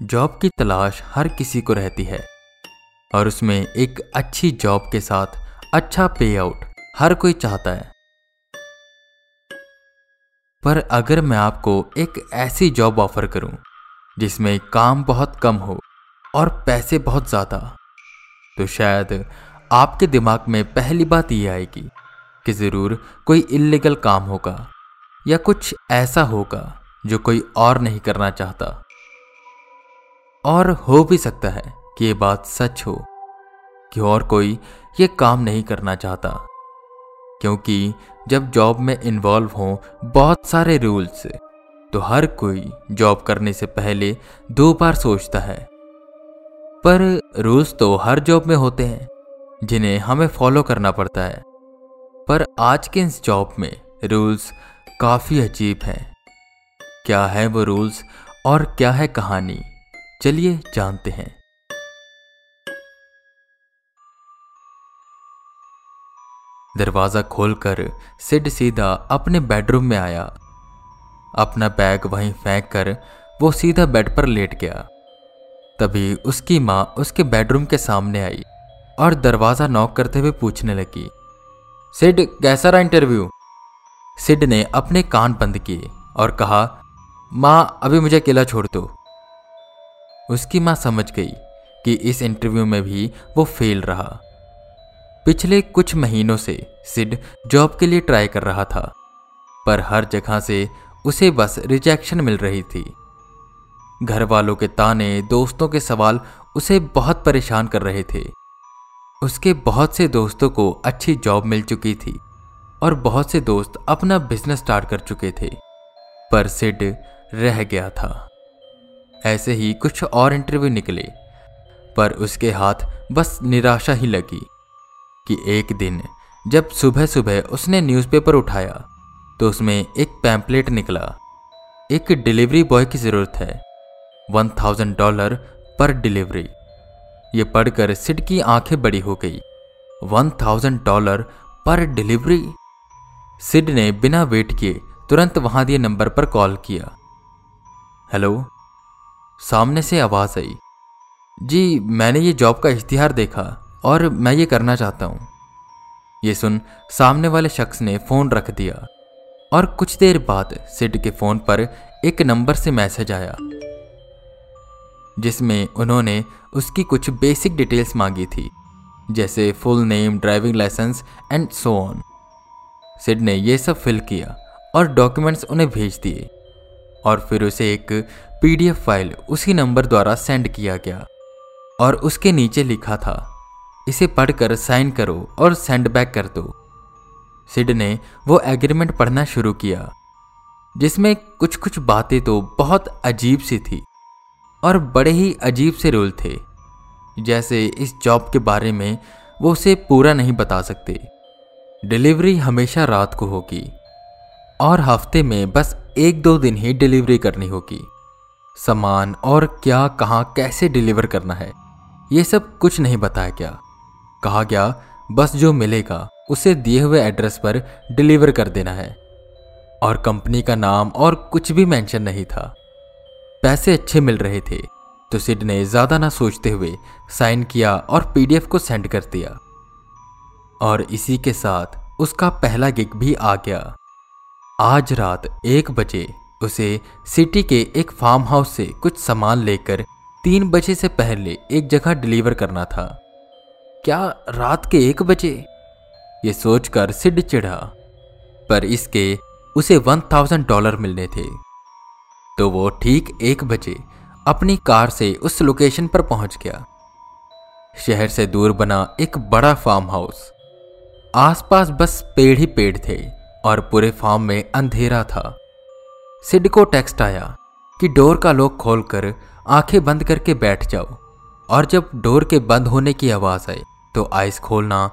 Job की तलाश हर किसी को रहती है। और उसमें एक अच्छी जॉब के साथ अच्छा पे आउट हर कोई चाहता है। पर अगर मैं आपको एक ऐसी जॉब ऑफ़र करूँ, जिसमें काम बहुत कम हो और पैसे बहुत ज़्यादा तो शायद आपके दिमाग में पहली बात यह आएगी कि ज़रूर कोई इलीगल काम होगा या कुछ ऐसा होगा जो कोई और नहीं करना चाहता। और हो भी सकता है कि ये बात सच हो कि और कोई ये काम नहीं करना चाहता। क्योंकि जब जॉब में इन्वॉल्व हों बहुत सारे रूल्स तो हर कोई जॉब करने से पहले दो बार सोचता है। पर रूल्स तो हर जॉब में होते हैं, जिन्हें हमें फॉलो करना पड़ता है। पर आज के इस जॉब में रूल्स काफ़ी अजीब हैं। क्या है वो रूल्स और क्या है कहानी? चलिए जानते हैं। दरवाज़ा खोलकर सिड सीधा अपने बेडरूम में आया। अपना बैग वहीं फेंक कर वो सीधा बेड पर लेट गया। तभी उसकी माँ उसके बेडरूम के सामने आई और दरवाज़ा नॉक करते हुए पूछने लगी, सिड, कैसा रहा इंटरव्यू? सिड ने अपने कान बंद किए और कहा, माँ, अभी मुझे अकेला छोड़ दो। उसकी माँ समझ गई कि इस इंटरव्यू में भी वो फेल रहा। पिछले कुछ महीनों से सिड जॉब के लिए ट्राई कर रहा था, पर हर जगह से उसे बस रिजेक्शन मिल रही थी। घर वालों के ताने, दोस्तों के सवाल उसे बहुत परेशान कर रहे थे। उसके बहुत से दोस्तों को अच्छी जॉब मिल चुकी थी और बहुत से दोस्त अपना बिज़नेस स्टार्ट कर चुके थे, पर सिड रह गया था। ऐसे ही कुछ और इंटरव्यू निकले, पर उसके हाथ बस निराशा ही लगी कि एक दिन जब सुबह सुबह उसने न्यूज़पेपर उठाया तो उसमें एक पैम्पलेट निकला। एक डिलीवरी बॉय की ज़रूरत है वन थाउज़ेंड डॉलर पर डिलीवरी ये पढ़कर सिड की आँखें बड़ी हो गई। वन थाउज़ेंड डॉलर पर डिलीवरी सिड ने बिना वेट किए तुरंत वहाँ दिए नंबर पर कॉल किया। हेलो? सामने से आवाज़ आई। जी, मैंने ये जॉब का इश्तिहार देखा और मैं ये करना चाहता हूँ। ये सुन सामने वाले शख्स ने फ़ोन रख दिया और कुछ देर बाद सिड के फ़ोन पर एक नंबर से मैसेज आया, जिसमें उन्होंने उसकी कुछ बेसिक डिटेल्स मांगी थी, जैसे full name, driving licence and so on. Sid ने यह सब फिल किया और डॉक्यूमेंट्स उन्हें भेज दिए और फिर उसे एक पीडीएफ फ़ाइल उसी नंबर द्वारा सेंड किया गया और उसके नीचे लिखा था, इसे पढ़कर साइन करो और सेंड बैक कर दो। सिड ने वो एग्रीमेंट पढ़ना शुरू किया, जिसमें कुछ कुछ बातें तो बहुत अजीब सी थी और बड़े ही अजीब से रूल थे, जैसे इस जॉब के बारे में वो उसे पूरा नहीं बता सकते। डिलीवरी हमेशा रात को होगी और हफ़्ते में बस एक दो दिन ही डिलीवरी करनी होगी। सामान और क्या, कहाँ, कैसे डिलीवर करना है, ये सब कुछ नहीं बताया गया। कहा गया, बस जो मिलेगा, उसे दिए हुए एड्रेस पर डिलीवर कर देना है। और कंपनी का नाम और कुछ भी मेंशन नहीं था। पैसे अच्छे मिल रहे थे तो सिड ने ज़्यादा ना सोचते हुए साइन किया और पीडीएफ को सेंड कर दिया। और इसी के साथ उसका पहला गिग भी आ गया। आज रात एक बजे उसे सिटी के एक फार्म हाउस से कुछ सामान लेकर तीन बजे से पहले एक जगह डिलीवर करना था। क्या रात के एक बजे? ये सोचकर सिड चिढ़ा, पर इसके उसे वन थाउज़ेंड डॉलर मिलने थे। तो वो ठीक एक बजे अपनी कार से उस लोकेशन पर पहुँच गया। शहर से दूर बना एक बड़ा फार्म हाउस। आसपास बस पेड़ ही पेड़ थे और पूरे फार्म में अंधेरा था। सिड को टेक्स्ट आया कि डोर का लॉक खोलकर आँखें बंद करके बैठ जाओ। और जब डोर के बंद होने की आवाज़ आए तो आइस खोलना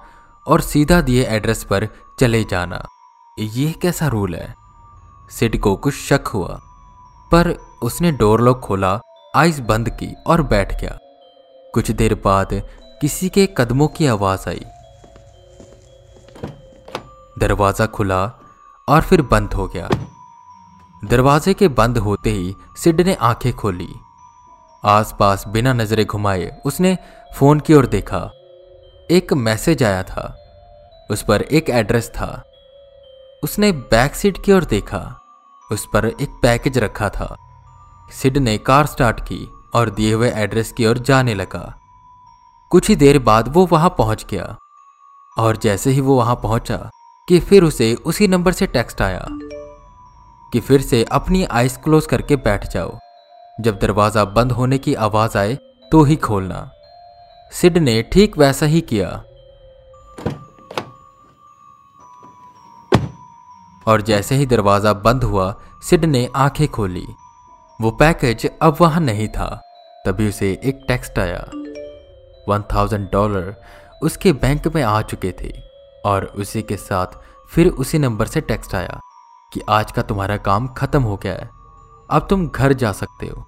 और सीधा दिए एड्रेस पर चले जाना। ये कैसा रूल है? सिड को कुछ शक हुआ, पर उसने डोर लॉक खोला, आइस बंद की और बैठ गया। कुछ देर बाद किसी के कदमों की आवाज़ आई। दरवाज़ा खुला और फिर बंद हो गया। दरवाजे के बंद होते ही सिड ने आँखें खोली। आसपास बिना नजरे घुमाए उसने फ़ोन की ओर देखा। एक मैसेज आया था। उस पर एक एड्रेस था। उसने बैक सीट की ओर देखा। उस पर एक पैकेज रखा था। सिड ने कार स्टार्ट की और दिए हुए एड्रेस की ओर जाने लगा। कुछ ही देर बाद वो वहाँ पहुँच गया। और जैसे ही वो वहाँ पहुँचा कि फिर उसे उसी नंबर से टेक्स्ट आया। कि फिर से अपनी आइस क्लोज करके बैठ जाओ। जब दरवाज़ा बंद होने की आवाज़ आए तो ही खोलना। सिड ने ठीक वैसा ही किया। और जैसे ही दरवाज़ा बंद हुआ, सिड ने आँखें खोली। वो पैकेज अब वहाँ नहीं था। तभी उसे एक टेक्स्ट आया। वन थाउज़ेंड डॉलर उसके बैंक में आ चुके थे। और उसी के साथ फिर उसी नंबर से टेक्स्ट आया। कि आज का तुम्हारा काम खत्म हो गया है। अब तुम घर जा सकते हो।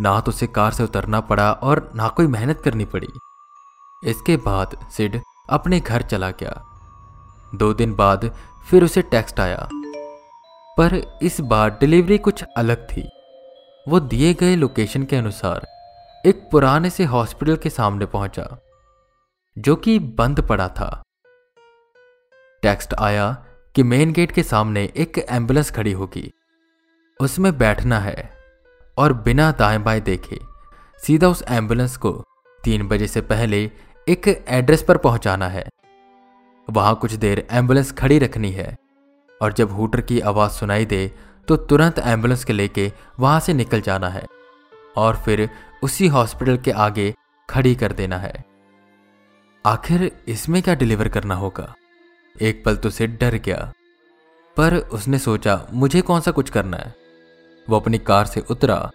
ना तो उसे कार से उतरना पड़ा और ना कोई मेहनत करनी पड़ी। इसके बाद सिड अपने घर चला गया। दो दिन बाद फिर उसे टेक्स्ट आया। पर इस बार डिलीवरी कुछ अलग थी। वो दिए गए लोकेशन के अनुसार एक पुराने से हॉस्पिटल के सामने पहुँचा, जो कि बंद पड़ा था। टेक्स्ट आया कि मेन गेट के सामने एक एंबुलेंस खड़ी होगी। उसमें बैठना है और बिना दाएँ बाएँ देखे सीधा उस एंबुलेंस को तीन बजे से पहले एक एड्रेस पर पहुंचाना है। वहाँ कुछ देर एंबुलेंस खड़ी रखनी है और जब हुटर की आवाज़ सुनाई दे तो तुरंत एंबुलेंस के लेके वहाँ से निकल जाना है और फिर उसी हॉस्पिटल के आगे खड़ी कर देना है। आखिर इसमें क्या डिलीवर करना होगा? एक पल तो सिर डर गया, पर उसने सोचा, मुझे कौन सा कुछ करना है? वो अपनी कार से उतरा।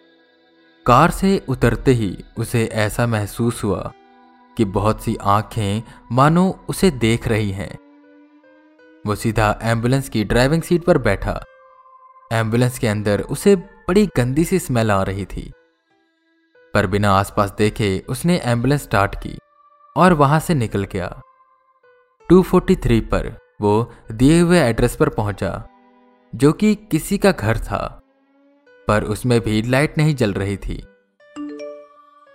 कार से उतरते ही उसे ऐसा महसूस हुआ कि बहुत सी आँखें, मानो उसे देख रही हैं। वो सीधा एंबुलेंस की ड्राइविंग सीट पर बैठा। एंबुलेंस के अंदर उसे बड़ी गंदी सी स्मेल आ रही थी। पर बिना आसपास देखे उसने एंबुलेंस स्टार्ट की और वहाँ से निकल गया। 243 पर वो दिए हुए एड्रेस पर पहुँचा, जो कि किसी का घर था, पर उसमें भी लाइट नहीं जल रही थी।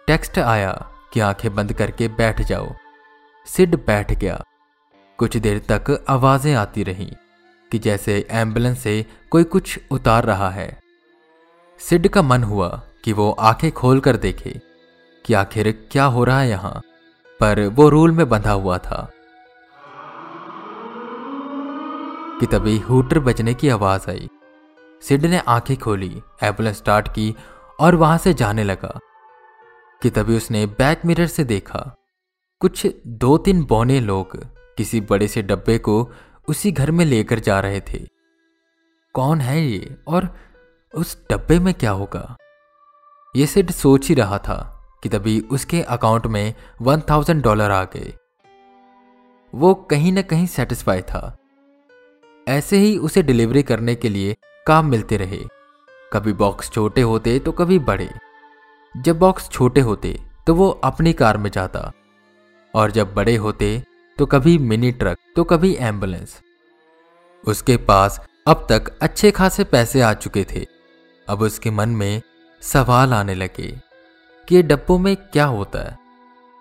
टेक्स्ट आया कि आँखें बंद करके बैठ जाओ। सिड बैठ गया। कुछ देर तक आवाज़ें आती रहीं कि जैसे एंबुलेंस से कोई कुछ उतार रहा है। सिड का मन हुआ कि वो आँखें खोल कर देखे कि आखिर क्या हो रहा है यहाँ, पर वो रूल में बंधा हुआ था। कि तभी हूटर बजने की आवाज़ आई। सिड ने आँखें खोली एंबुलेंस स्टार्ट की और वहाँ से जाने लगा। कि तभी उसने बैक मिरर से देखा, कुछ दो तीन बौने लोग किसी बड़े से डब्बे को उसी घर में लेकर जा रहे थे। कौन है ये और उस डब्बे में क्या होगा? ये सिड सोच ही रहा था कि तभी उसके अकाउंट में वन थाउज़ेंड डॉलर आ गए। वो कहीं ना कहीं सेटिस्फाई था। ऐसे ही उसे डिलीवरी करने के लिए काम मिलते रहे। कभी बॉक्स छोटे होते तो कभी बड़े। जब बॉक्स छोटे होते तो वो अपनी कार में जाता। और जब बड़े होते तो कभी मिनी ट्रक तो कभी एंबुलेंस। उसके पास अब तक अच्छे खासे पैसे आ चुके थे। अब उसके मन में सवाल आने लगे कि ये डब्बों में क्या होता है?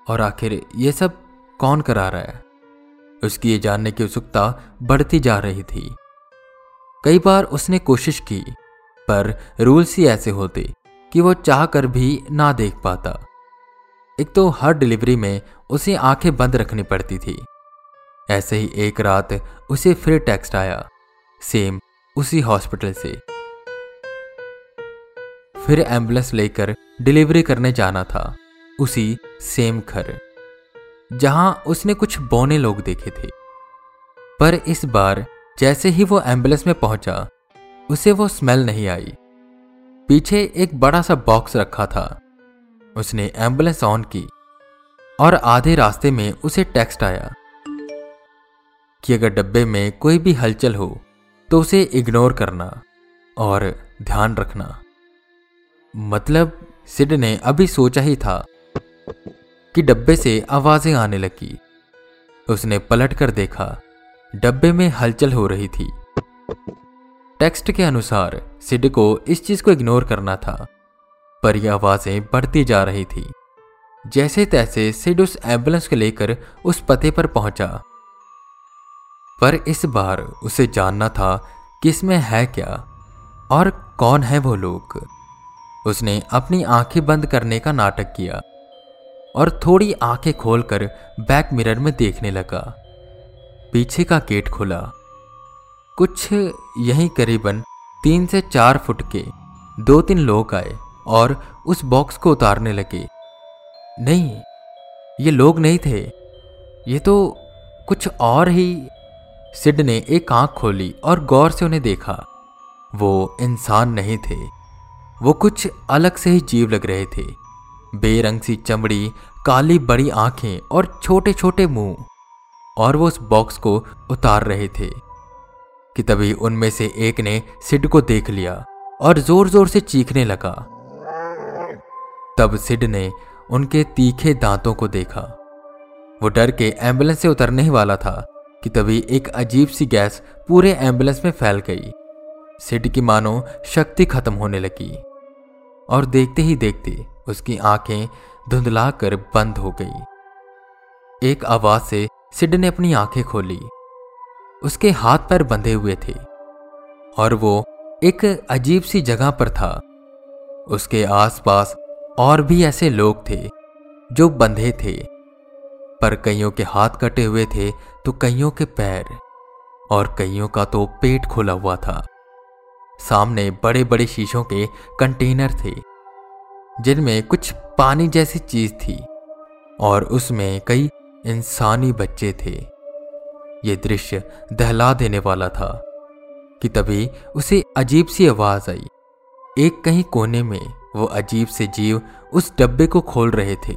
और आखिर ये सब कौन करा रहा है? उसकी ये जानने की उत्सुकता बढ़ती जा रही थी। कई बार उसने कोशिश की, पर रूल्स ही ऐसे होते कि वो चाह कर भी ना देख पाता। एक तो हर डिलीवरी में उसे आँखें बंद रखनी पड़ती थी। ऐसे ही एक रात उसे फिर टेक्स्ट आया, सेम उसी हॉस्पिटल से। फिर एंबुलेंस लेकर डिलीवरी करने जाना था, उसी सेम घर। जहाँ उसने कुछ बौने लोग देखे थे। पर इस बार, जैसे ही वो एंबुलेंस में पहुँचा, उसे वो स्मेल नहीं आई। पीछे एक बड़ा सा बॉक्स रखा था। उसने एंबुलेंस ऑन की और आधे रास्ते में उसे टेक्स्ट आया कि अगर डब्बे में कोई भी हलचल हो तो उसे इग्नोर करना और ध्यान रखना। मतलब सिड ने अभी सोचा ही था कि डब्बे से आवाज़ें आने लगी। उसने पलट कर देखा, डब्बे में हलचल हो रही थी। टेक्स्ट के अनुसार, सिड को इस चीज़ को इग्नोर करना था, पर यह आवाज़ें बढ़ती जा रही थी। जैसे तैसे सिड उस एंबुलेंस को लेकर उस पते पर पहुँचा। पर इस बार उसे जानना था कि इसमें है क्या, और कौन है वो लोग। उसने अपनी आँखें बंद करने का नाटक किया। और थोड़ी आँखें खोलकर बैक मिरर में देखने लगा। पीछे का गेट खुला। कुछ यहीं करीबन तीन से चार फुट के दो तीन लोग आए और उस बॉक्स को उतारने लगे। नहीं, ये लोग नहीं थे। ये तो कुछ और ही सिड ने एक आँख खोली और गौर से उन्हें देखा। वो इंसान नहीं थे। वो कुछ अलग से ही जीव लग रहे थे। बेरंग सी चमड़ी, काली बड़ी आँखें और छोटे छोटे मुँह। और वो उस बॉक्स को उतार रहे थे कि तभी उनमें से एक ने सिड को देख लिया और ज़ोर ज़ोर से चीखने लगा। तब सिड ने उनके तीखे दांतों को देखा। वो डर के एंबुलेंस से उतरने ही वाला था कि तभी एक अजीब सी गैस पूरे एंबुलेंस में फैल गई। सिड की मानो शक्ति खत्म होने लगी। और देखते ही देखते उसकी आँखें धुंधला कर बंद हो गई। एक आवाज़ से सिड ने अपनी आँखें खोली। उसके हाथ पैर बंधे हुए थे और वो एक अजीब सी जगह पर था। उसके आसपास और भी ऐसे लोग थे जो बंधे थे, पर कईयों के हाथ कटे हुए थे तो कईयों के पैर और कईयों का तो पेट खोला हुआ था। सामने बड़े बड़े शीशों के कंटेनर थे। जिनमें कुछ पानी जैसी चीज़ थी और उसमें कई इंसानी बच्चे थे। ये दृश्य दहला देने वाला था कि तभी उसे अजीब सी आवाज़ आई। एक कहीं कोने में वो अजीब से जीव उस डब्बे को खोल रहे थे।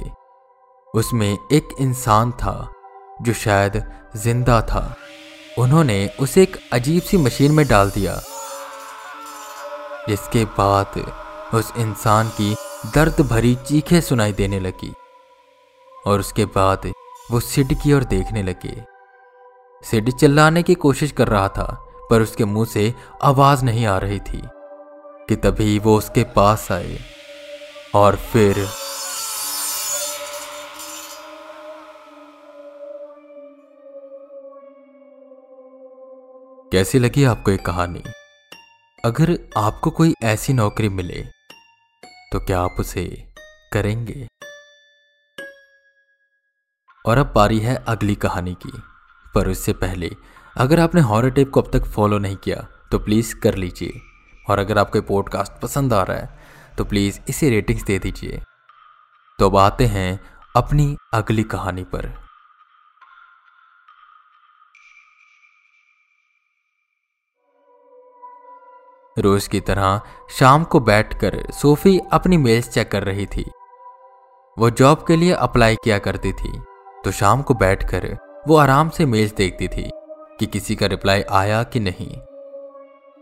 उसमें एक इंसान था जो शायद ज़िंदा था। उन्होंने उसे एक अजीब सी मशीन में डाल दिया, जिसके बाद उस इंसान की दर्द भरी चीखें सुनाई देने लगी और उसके बाद वो सिड की ओर देखने लगे। सिड चिल्लाने की कोशिश कर रहा था, पर उसके मुँह से आवाज़ नहीं आ रही थी कि तभी वो उसके पास आए और फिर कैसी लगी आपको एक कहानी? अगर आपको कोई ऐसी नौकरी मिले तो क्या आप उसे करेंगे? और अब पारी है अगली कहानी की। पर उससे पहले, अगर आपने हॉरर टेप को अब तक फॉलो नहीं किया तो प्लीज़ कर लीजिए। और अगर आपको पॉडकास्ट पसंद आ रहा है तो प्लीज़ इसे रेटिंग्स दे दीजिए। तो अब आते हैं अपनी अगली कहानी पर। रोज की तरह शाम को बैठकर सोफी अपनी मेल्स चेक कर रही थी। वो जॉब के लिए अप्लाई किया करती थी तो शाम को बैठकर वो आराम से मेल्स देखती थी कि किसी का रिप्लाई आया कि नहीं।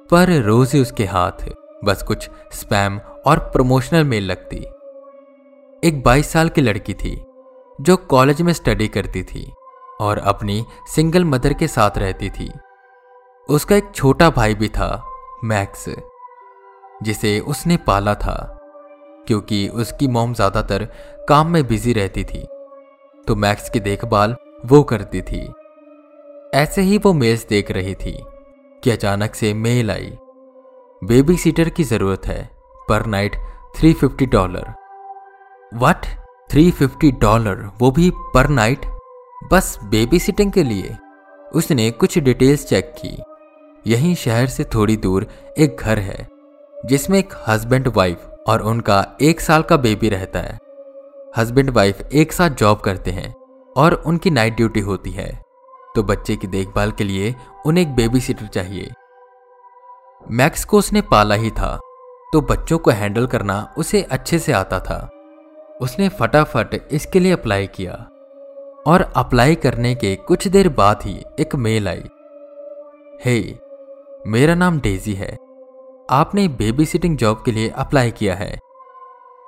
पर रोज ही उसके हाथ बस कुछ स्पैम और प्रमोशनल मेल लगती। एक 22 साल की लड़की थी, जो कॉलेज में स्टडी करती थी और अपनी सिंगल मदर के साथ रहती थी। उसका एक छोटा भाई भी था मैक्स जिसे उसने पाला था, क्योंकि उसकी मोम ज़्यादातर काम में बिज़ी रहती थी तो मैक्स की देखभाल वो करती थी। ऐसे ही वो मेज देख रही थी कि अचानक से मेल आई। बेबी सीटर की ज़रूरत है, पर नाइट 350 डॉलर। वट? 350 डॉलर? वो भी पर नाइट? बस बेबी सिटिंग के लिए। उसने कुछ डिटेल्स चेक की। यहीं शहर से थोड़ी दूर एक घर है जिसमें एक हस्बैंड वाइफ और उनका एक साल का बेबी रहता है। हस्बैंड वाइफ एक साथ जॉब करते हैं और उनकी नाइट ड्यूटी होती है तो बच्चे की देखभाल के लिए उन्हें एक बेबी सीटर चाहिए। मैक्स को उसने पाला ही था तो बच्चों को हैंडल करना उसे अच्छे से आता था। उसने फटाफट इसके लिए अप्लाई किया और अप्लाई करने के कुछ देर बाद ही एक मेल आई। हे hey, मेरा नाम डेजी है। आपने बेबी सिटिंग जॉब के लिए अप्लाई किया है।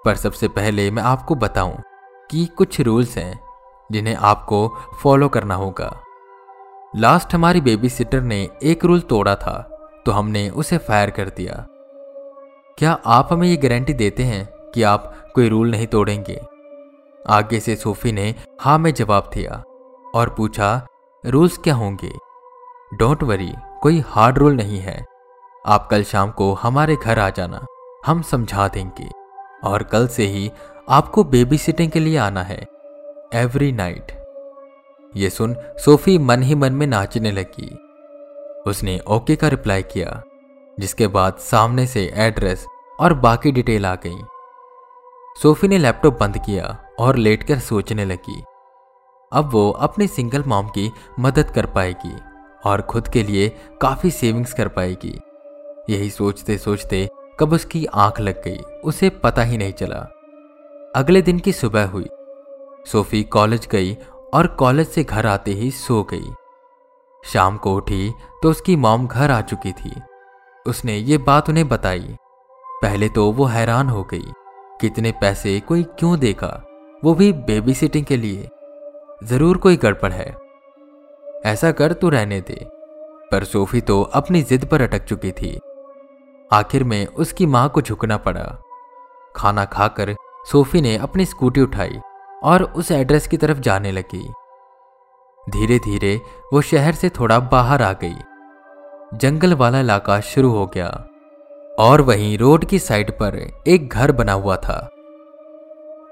पर सबसे पहले मैं आपको बताऊँ कि कुछ रूल्स हैं जिन्हें आपको फॉलो करना होगा। लास्ट हमारी बेबी सिटर ने एक रूल तोड़ा था तो हमने उसे फायर कर दिया। क्या आप हमें ये गारंटी देते हैं कि आप कोई रूल नहीं तोड़ेंगे? आगे से सोफी ने हाँ में जवाब दिया और पूछा, रूल्स क्या होंगे? डोंट वरी कोई हार्ड रूल नहीं है। आप कल शाम को हमारे घर आ जाना, हम समझा देंगे। और कल से ही आपको बेबी सिटिंग के लिए आना है एवरी नाइट ये सुन सोफी मन ही मन में नाचने लगी। उसने ओके का रिप्लाई किया, जिसके बाद सामने से एड्रेस और बाकी डिटेल आ गई। सोफी ने लैपटॉप बंद किया और लेटकर सोचने लगी। अब वो अपनी सिंगल मॉम की मदद कर पाएगी। और खुद के लिए काफ़ी सेविंग्स कर पाएगी। यही सोचते सोचते कब उसकी आँख लग गई, उसे पता ही नहीं चला। अगले दिन की सुबह हुई। सोफी कॉलेज गई और कॉलेज से घर आते ही सो गई। शाम को उठी तो उसकी मॉम घर आ चुकी थी। उसने ये बात उन्हें बताई। पहले तो वो हैरान हो गई, कितने पैसे कोई क्यों देगा? वो भी बेबी सिटिंग के लिए। ज़रूर कोई गड़बड़ है। ऐसा कर तो रहने दे। पर सोफी तो अपनी जिद पर अटक चुकी थी। आखिर में उसकी माँ को झुकना पड़ा। खाना खाकर सोफी ने अपनी स्कूटी उठाई और उस एड्रेस की तरफ़ जाने लगी। धीरे धीरे वो शहर से थोड़ा बाहर आ गई। जंगल वाला इलाका शुरू हो गया और वहीं रोड की साइड पर एक घर बना हुआ था।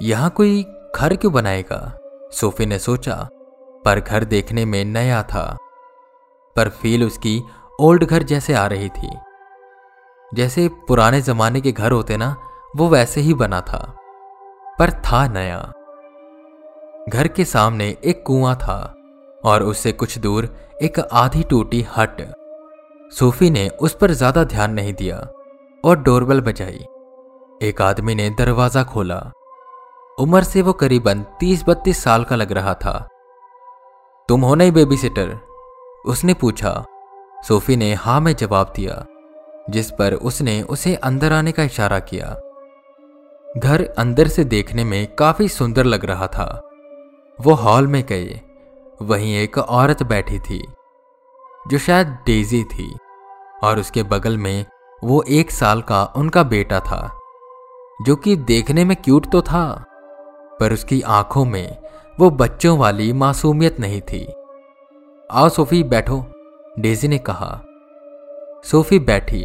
यहाँ कोई घर क्यों बनाएगा? सोफी ने सोचा पर घर देखने में नया था। पर फील उसकी ओल्ड घर जैसे आ रही थी। जैसे पुराने जमाने के घर होते ना, वो वैसे ही बना था। पर था नया। घर के सामने एक कुआँ था और उससे कुछ दूर एक आधी टूटी हट। सोफी ने उस पर ज़्यादा ध्यान नहीं दिया और डोरबेल बजाई। एक आदमी ने दरवाज़ा खोला। उम्र से वो करीबन तीस बत्तीस साल का लग रहा था। तुम हो नहीं बेबी सिटर उसने पूछा। सोफी ने हाँ में जवाब दिया, जिस पर उसने उसे अंदर आने का इशारा किया। घर अंदर से देखने में काफ़ी सुंदर लग रहा था। वो हॉल में गए। वहीं एक औरत बैठी थी, जो शायद डेजी थी, और उसके बगल में वो एक साल का उनका बेटा था, जो कि देखने में क्यूट तो था, पर उसकी आँखों में वो बच्चों वाली मासूमियत नहीं थी। आओ सोफी, बैठो, डेजी ने कहा। सोफी बैठी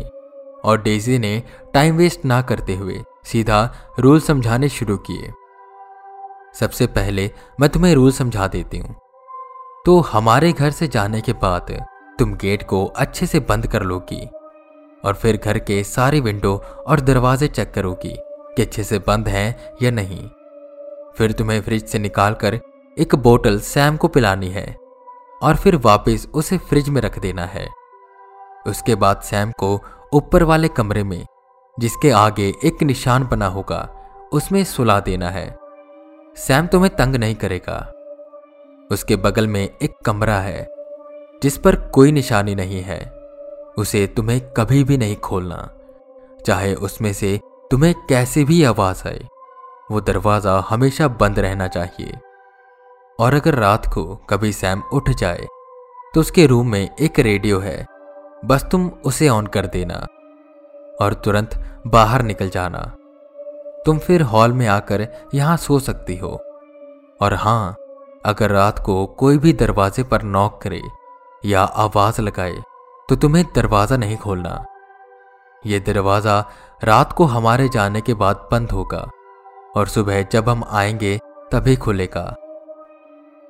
और डेजी ने टाइम वेस्ट ना करते हुए सीधा रूल समझाने शुरू किए। सबसे पहले मैं तुम्हें रूल समझा देती हूँ। तो हमारे घर से जाने के बाद तुम गेट को अच्छे से बंद कर लोगी और फिर घर के सारे विंडो और दरवाजे चेक करोगी कि अच्छे से बंद हैं या नहीं। फिर तुम्हें फ्रिज से निकालकर एक बोतल सैम को पिलानी है और फिर वापस उसे फ्रिज में रख देना है। उसके बाद सैम को ऊपर वाले कमरे में, जिसके आगे एक निशान बना होगा, उसमें सुला देना है। सैम तुम्हें तंग नहीं करेगा। उसके बगल में एक कमरा है, जिस पर कोई निशानी नहीं है। उसे तुम्हें कभी भी नहीं खोलना, चाहे उसमें से तुम्हें कैसे भी आवाज़ आए। वो दरवाज़ा हमेशा बंद रहना चाहिए। और अगर रात को कभी सैम उठ जाए तो उसके रूम में एक रेडियो है। बस तुम उसे ऑन कर देना और तुरंत बाहर निकल जाना। तुम फिर हॉल में आकर यहाँ सो सकती हो। और हाँ, अगर रात को कोई भी दरवाजे पर नॉक करे या आवाज़ लगाए तो तुम्हें दरवाज़ा नहीं खोलना। यह दरवाज़ा रात को हमारे जाने के बाद बंद होगा। और सुबह जब हम आएँगे, तभी खुलेगा।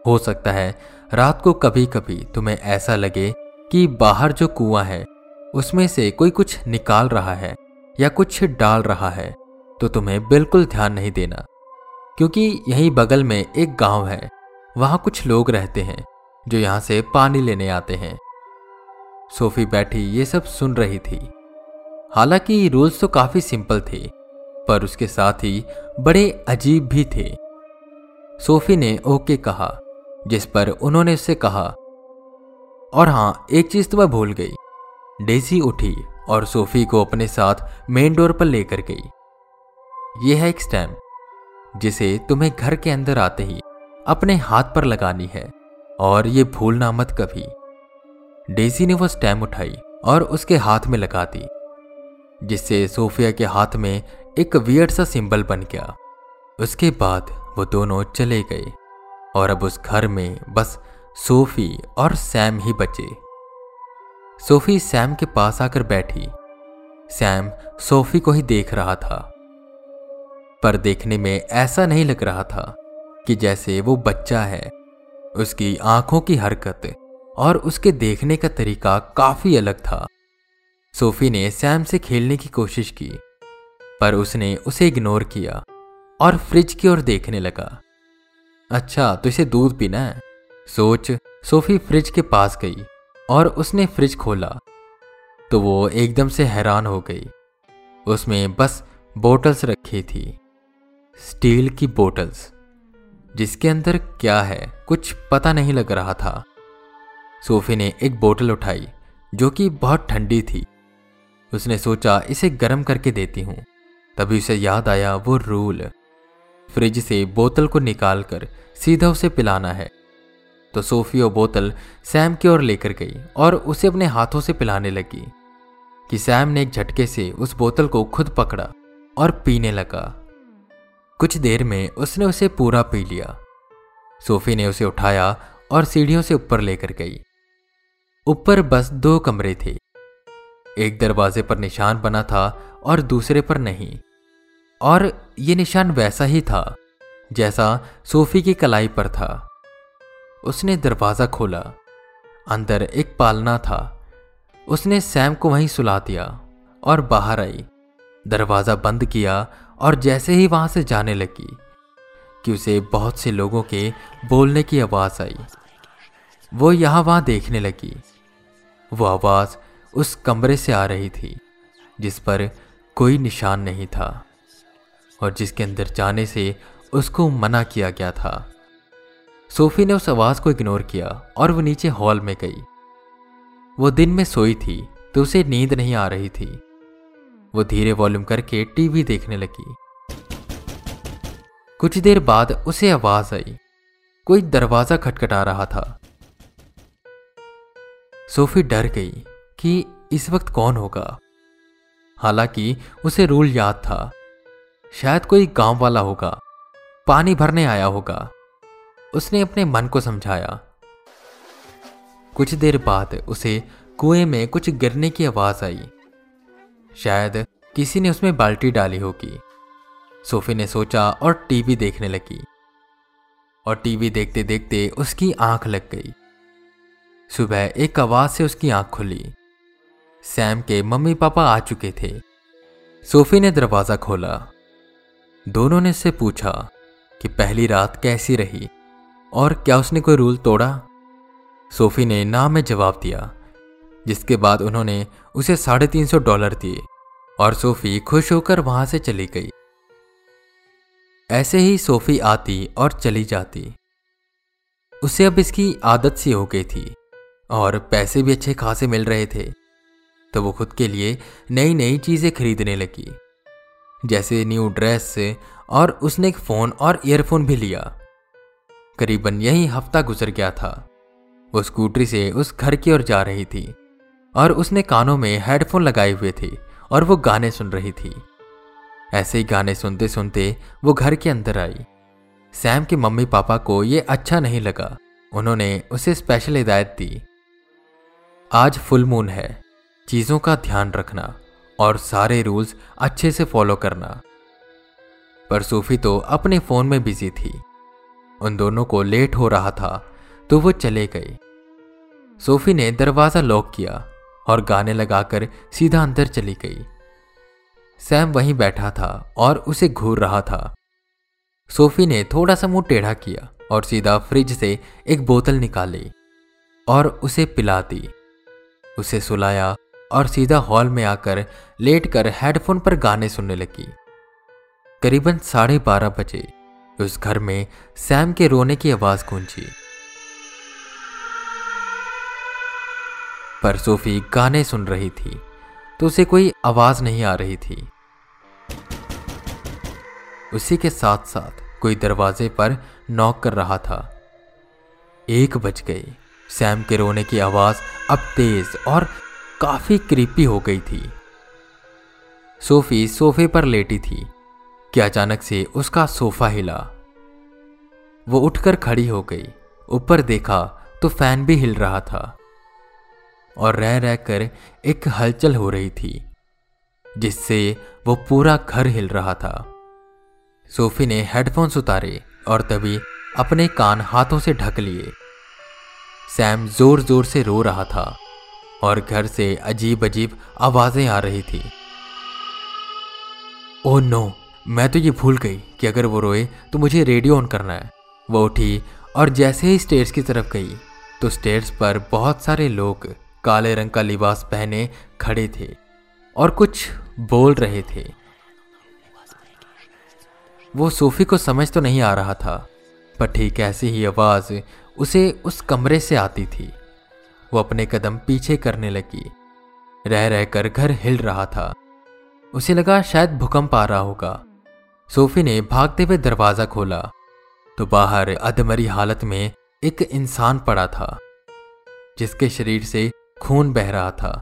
हो सकता है, रात को कभी कभी तुम्हें ऐसा लगे कि बाहर जो कुआँ है, उसमें से कोई कुछ निकाल रहा है या कुछ डाल रहा है तो तुम्हें बिल्कुल ध्यान नहीं देना। क्योंकि यही बगल में एक गाँव है, वहाँ कुछ लोग रहते हैं, जो यहाँ से पानी लेने आते हैं। सोफी बैठी ये सब सुन रही थी। हालाँकि रूल्स तो काफ़ी सिंपल थे पर उसके साथ ही बड़े अजीब भी थे। सोफी ने ओके कहा, जिस पर उन्होंने उससे कहा, और हाँ, एक चीज़ तो मैं भूल गई। डेजी उठी और सोफी को अपने साथ मेन डोर पर लेकर गई। यह है एक स्टैम्प, जिसे तुम्हें घर के अंदर आते ही अपने हाथ पर लगानी है, और ये भूलना मत कभी। डेजी ने वो स्टैम्प उठाई और उसके हाथ में लगा दी, जिससे सोफिया के हाथ में एक वियर्ड सा सिंबल बन गया। उसके बाद वो दोनों चले गए और अब उस घर में बस सोफी और सैम ही बचे। सोफी सैम के पास आकर बैठी। सैम सोफी को ही देख रहा था। पर देखने में ऐसा नहीं लग रहा था कि जैसे वो बच्चा है। उसकी आँखों की हरकत और उसके देखने का तरीका काफ़ी अलग था। सोफी ने सैम से खेलने की कोशिश की। पर उसने उसे इग्नोर किया और फ्रिज की ओर देखने लगा। अच्छा तो इसे दूध पीना है? सोच, सोफी फ्रिज के पास गई और उसने फ्रिज खोला। तो वो एकदम से हैरान हो गई। उसमें बस बोटल्स रखी थी। स्टील की बोटल्स जिसके अंदर क्या है, कुछ पता नहीं लग रहा था। सोफी ने एक बोतल उठाई, जो कि बहुत ठंडी थी। उसने सोचा, इसे गर्म करके देती हूँ। तभी उसे याद आया वो रूल। फ्रिज से बोतल को निकालकर सीधा उसे पिलाना है। तो सोफी वो बोतल सैम की ओर लेकर गई और उसे अपने हाथों से पिलाने लगी कि सैम ने एक झटके से उस बोतल को खुद पकड़ा और पीने लगा। कुछ देर में उसने उसे पूरा पी लिया। सोफी ने उसे उठाया और सीढ़ियों से ऊपर लेकर गई। ऊपर बस दो कमरे थे। एक दरवाजे पर निशान बना था और दूसरे पर नहीं। और ये निशान वैसा ही था, जैसा सोफी की कलाई पर था। उसने दरवाज़ा खोला, अंदर एक पालना था। उसने सैम को वहीं सुला दिया और बाहर आई। दरवाज़ा बंद किया और जैसे ही वहाँ से जाने लगी कि उसे बहुत से लोगों के बोलने की आवाज़ आई। वो यहाँ वहाँ देखने लगी। वो आवाज़ उस कमरे से आ रही थी, जिस पर कोई निशान नहीं था। और जिसके अंदर जाने से उसको मना किया गया था। सोफी ने उस आवाज़ को इग्नोर किया और वो नीचे हॉल में गई। वो दिन में सोई थी तो उसे नींद नहीं आ रही थी। वो धीरे वॉल्यूम करके टीवी देखने लगी। कुछ देर बाद उसे आवाज़ आई। कोई दरवाज़ा खटखटा रहा था। सोफी डर गई कि इस वक्त कौन होगा। हालाँकि उसे रूल याद था। शायद कोई गाँव वाला होगा। पानी भरने आया होगा। उसने अपने मन को समझाया। कुछ देर बाद उसे कुएँ में कुछ गिरने की आवाज़ आई। शायद किसी ने उसमें बाल्टी डाली होगी। सोफी ने सोचा और टीवी देखने लगी। और टीवी देखते देखते उसकी आँख लग गई। सुबह एक आवाज़ से उसकी आँख खुली। सैम के मम्मी पापा आ चुके थे। सोफी ने दरवाज़ा खोला। दोनों ने उससे पूछा कि पहली रात कैसी रही और क्या उसने कोई रूल तोड़ा? सोफी ने ना में जवाब दिया, जिसके बाद उन्होंने उसे साढ़े तीन सौ डॉलर दिए और सोफी खुश होकर वहाँ से चली गई। ऐसे ही सोफी आती और चली जाती। उसे अब इसकी आदत सी हो गई थी और पैसे भी अच्छे खासे मिल रहे थे तो वो खुद के लिए नई नई चीज़ें खरीदने लगी। जैसे न्यू ड्रेस से, और उसने एक फ़ोन और ईयरफोन भी लिया। करीबन यही हफ़्ता गुजर गया था। वो स्कूटरी से उस घर की ओर जा रही थी, और उसने कानों में हेडफोन लगाए हुए थे, और वो गाने सुन रही थी। ऐसे ही गाने सुनते सुनते वो घर के अंदर आई। सैम के मम्मी पापा को ये अच्छा नहीं लगा। उन्होंने उसे स्पेशल हिदायत दी। आज फुल मून है। चीज़ों का ध्यान रखना। और सारे रूल्स अच्छे से फॉलो करना। पर सूफी तो अपने फ़ोन में बिज़ी थी। उन दोनों को लेट हो रहा था तो वो चले गए। सोफी ने दरवाज़ा लॉक किया और गाने लगाकर सीधा अंदर चली गई। सैम वहीं बैठा था और उसे घूर रहा था। सोफी ने थोड़ा सा मुँह टेढ़ा किया और सीधा फ्रिज से एक बोतल निकाली और उसे पिला दी। उसे सुलाया और सीधा हॉल में आकर लेटकर हेडफोन पर गाने सुनने लगी। करीबन साढ़े बारह बजे उस घर में सैम के रोने की आवाज़ गूंजी। पर सोफी गाने सुन रही थी तो उसे कोई आवाज़ नहीं आ रही थी। उसी के साथ साथ कोई दरवाजे पर नॉक कर रहा था। एक बज गए सैम के रोने की आवाज़ अब तेज और काफ़ी क्रीपी हो गई थी। सोफी सोफे पर लेटी थी कि अचानक से उसका सोफा हिला। वो उठकर खड़ी हो गई। ऊपर देखा तो फ़ैन भी हिल रहा था और रह रहकर एक हलचल हो रही थी, जिससे वो पूरा घर हिल रहा था। सोफी ने हेडफोन्स उतारे और तभी अपने कान हाथों से ढक लिए। सैम ज़ोर ज़ोर से रो रहा था। और घर से अजीब अजीब आवाज़ें आ रही थी। ओ नो, मैं तो ये भूल गई कि अगर वो रोए तो मुझे रेडियो ऑन करना है। वो उठी और जैसे ही स्टेयर्स की तरफ़ गई तो स्टेयर्स पर बहुत सारे लोग काले रंग का लिबास पहने खड़े थे और कुछ बोल रहे थे। वो सोफी को समझ तो नहीं आ रहा था, पर ठीक ऐसी ही आवाज़ उसे उस कमरे से आती थी। वो अपने कदम पीछे करने लगी। रह रहकर घर हिल रहा था। उसे लगा शायद भूकंप आ रहा होगा। सोफी ने भागते हुए दरवाज़ा खोला। तो बाहर अधमरी हालत में एक इंसान पड़ा था, जिसके शरीर से खून बह रहा था।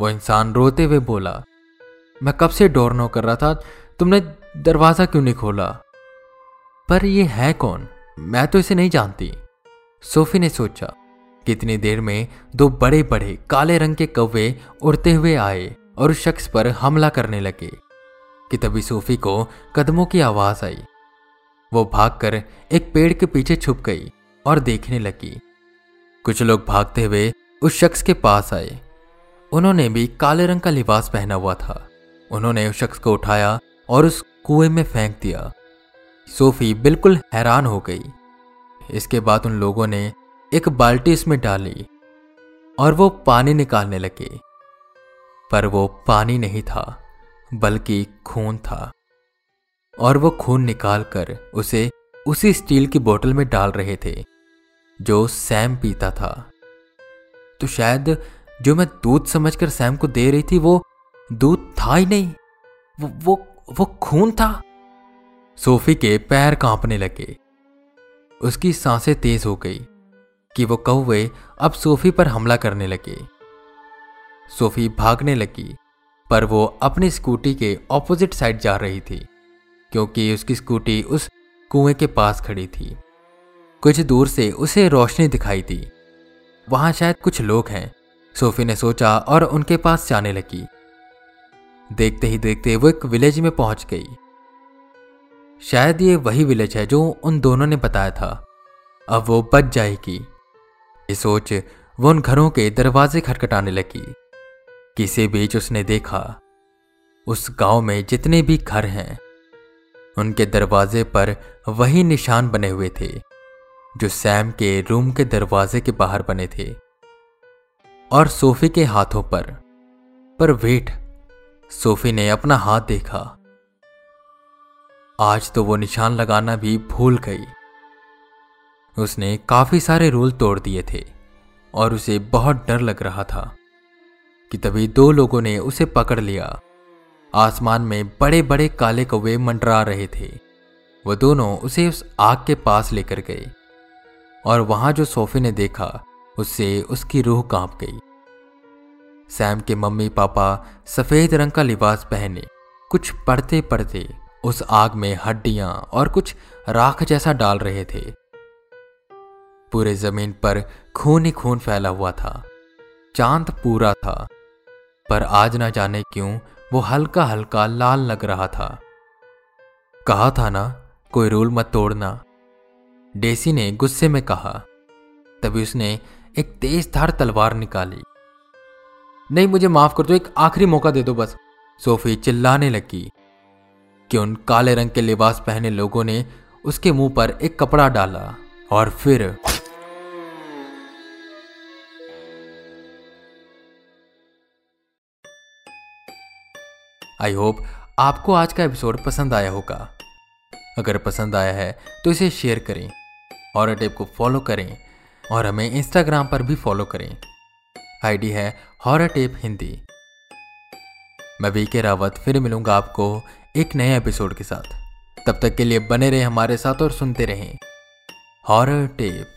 वो इंसान रोते हुए बोला, मैं कब से डोर नो कर रहा था? तुमने दरवाज़ा क्यों नहीं खोला? पर यह है कौन? मैं तो इसे नहीं जानती। सोफी ने सोचा। कितनी देर में दो बड़े बड़े काले रंग के कौवे उड़ते हुए आए और उस शख्स पर हमला करने लगे कि तभी सोफी को कदमों की आवाज़ आई। वो भागकर एक पेड़ के पीछे छुप गई और देखने लगी। कुछ लोग भागते हुए उस शख्स के पास आए। उन्होंने भी काले रंग का लिबास पहना हुआ था। उन्होंने उस शख्स को उठाया और उस कुएँ में फेंक दिया। सोफी बिल्कुल हैरान हो गई। इसके बाद उन लोगों ने एक बाल्टी इसमें डाली और वो पानी निकालने लगे। पर वो पानी नहीं था, बल्कि खून था। और वो खून निकालकर उसे उसी स्टील की बोतल में डाल रहे थे, जो सैम पीता था। तो शायद जो मैं दूध समझकर सैम को दे रही थी, वो दूध था ही नहीं। वो वो वो खून था। सोफी के पैर कांपने लगे। उसकी साँसें तेज हो गई। कि वो कौवे अब सोफी पर हमला करने लगे। सोफी भागने लगी, पर वो अपनी स्कूटी के ऑपोजिट साइड जा रही थी, क्योंकि उसकी स्कूटी उस कुएँ के पास खड़ी थी। कुछ दूर से उसे रोशनी दिखाई दी। वहाँ शायद कुछ लोग हैं, सोफी ने सोचा और उनके पास जाने लगी। देखते ही देखते वो एक विलेज में पहुँच गई। शायद ये वही विलेज है जो उन दोनों ने बताया था। अब वो बच जाएगी। ये सोच वो उन घरों के दरवाजे खटखटाने लगी। किसी बीच उसने देखा, उस गाँव में जितने भी घर हैं, उनके दरवाजे पर वही निशान बने हुए थे, जो सैम के रूम के दरवाजे के बाहर बने थे, और सोफी के हाथों पर। पर वेट, सोफी ने अपना हाथ देखा। आज तो वो निशान लगाना भी भूल गई। उसने काफ़ी सारे रूल तोड़ दिए थे, और उसे बहुत डर लग रहा था कि तभी दो लोगों ने उसे पकड़ लिया। आसमान में बड़े बड़े काले कौवे मंडरा रहे थे। वो दोनों उसे उस आग के पास लेकर गए, और वहाँ जो सोफे ने देखा, उससे उसकी रूह काँप गई। सैम के मम्मी पापा सफ़ेद रंग का लिबास पहने कुछ पढ़ते पढ़ते उस आग में हड्डियाँ और कुछ राख जैसा डाल रहे थे। पूरे ज़मीन पर खून ही खून फैला हुआ था। चाँद पूरा था, पर आज ना जाने क्यों वो हल्का हल्का लाल लग रहा था। कहा था ना, कोई रूल मत तोड़ना। डेसी ने गुस्से में कहा। तभी उसने एक तेज धार तलवार निकाली। नहीं, मुझे माफ़ कर दो, एक आखिरी मौका दे दो बस। सोफी चिल्लाने लगी कि उन काले रंग के लिबास पहने लोगों ने उसके मुँह पर एक कपड़ा डाला और फिर आई होप आपको आज का एपिसोड पसंद आया होगा। अगर पसंद आया है तो इसे शेयर करें और टेप को फॉलो करें और हमें इंस्टाग्राम पर भी फॉलो करें। आईडी है हॉर टेप हिंदी मैं वी के रावत फिर मिलूँगा आपको एक नए एपिसोड के साथ। तब तक के लिए बने रहें हमारे साथ और सुनते रहें। Horror tape